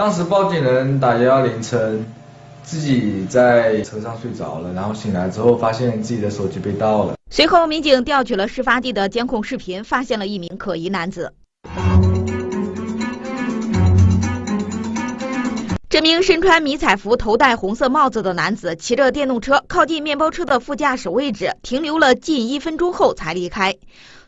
当时报警人打幺幺零称，自己在车上睡着了，然后醒来之后发现自己的手机被盗了。随后，民警调取了事发地的监控视频，发现了一名可疑男子。这名身穿迷彩服、头戴红色帽子的男子骑着电动车靠近面包车的副驾驶位置，停留了近一分钟后才离开。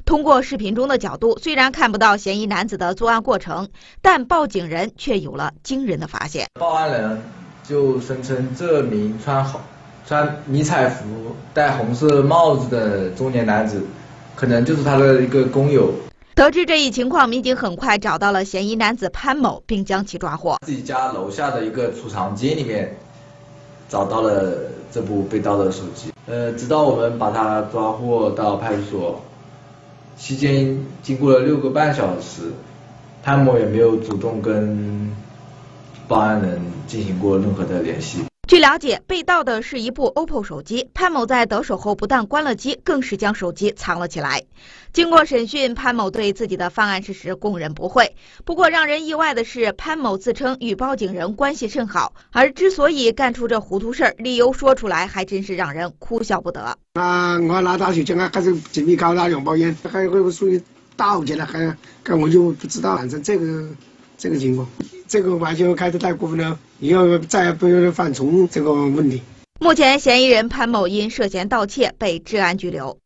通过视频中的角度，虽然看不到嫌疑男子的作案过程，但报警人却有了惊人的发现。报案人就声称，这名穿红、穿迷彩服、戴红色帽子的中年男子，可能就是他的一个工友。得知这一情况，民警很快找到了嫌疑男子潘某，并将其抓获。自己家楼下的一个储藏间里面找到了这部被盗的手机。呃，直到我们把他抓获到派出所，期间经过了六个半小时，潘某也没有主动跟报案人进行过任何的联系。据了解，被盗的是一部 OPPO 手机。潘某在得手后，不但关了机，更是将手机藏了起来。经过审讯，潘某对自己的犯案事实供认不讳。不过，让人意外的是，潘某自称与报警人关系甚好，而之所以干出这糊涂事，理由说出来还真是让人哭笑不得。啊，我拿大学讲啊，还是准备搞那两包烟，还会不会属于盗窃了，还，我就不知道。反正这个这个情况。这个完全开的太过分了，以后再也不用犯重这个问题。目前，嫌疑人潘某因涉嫌盗窃被治安拘留。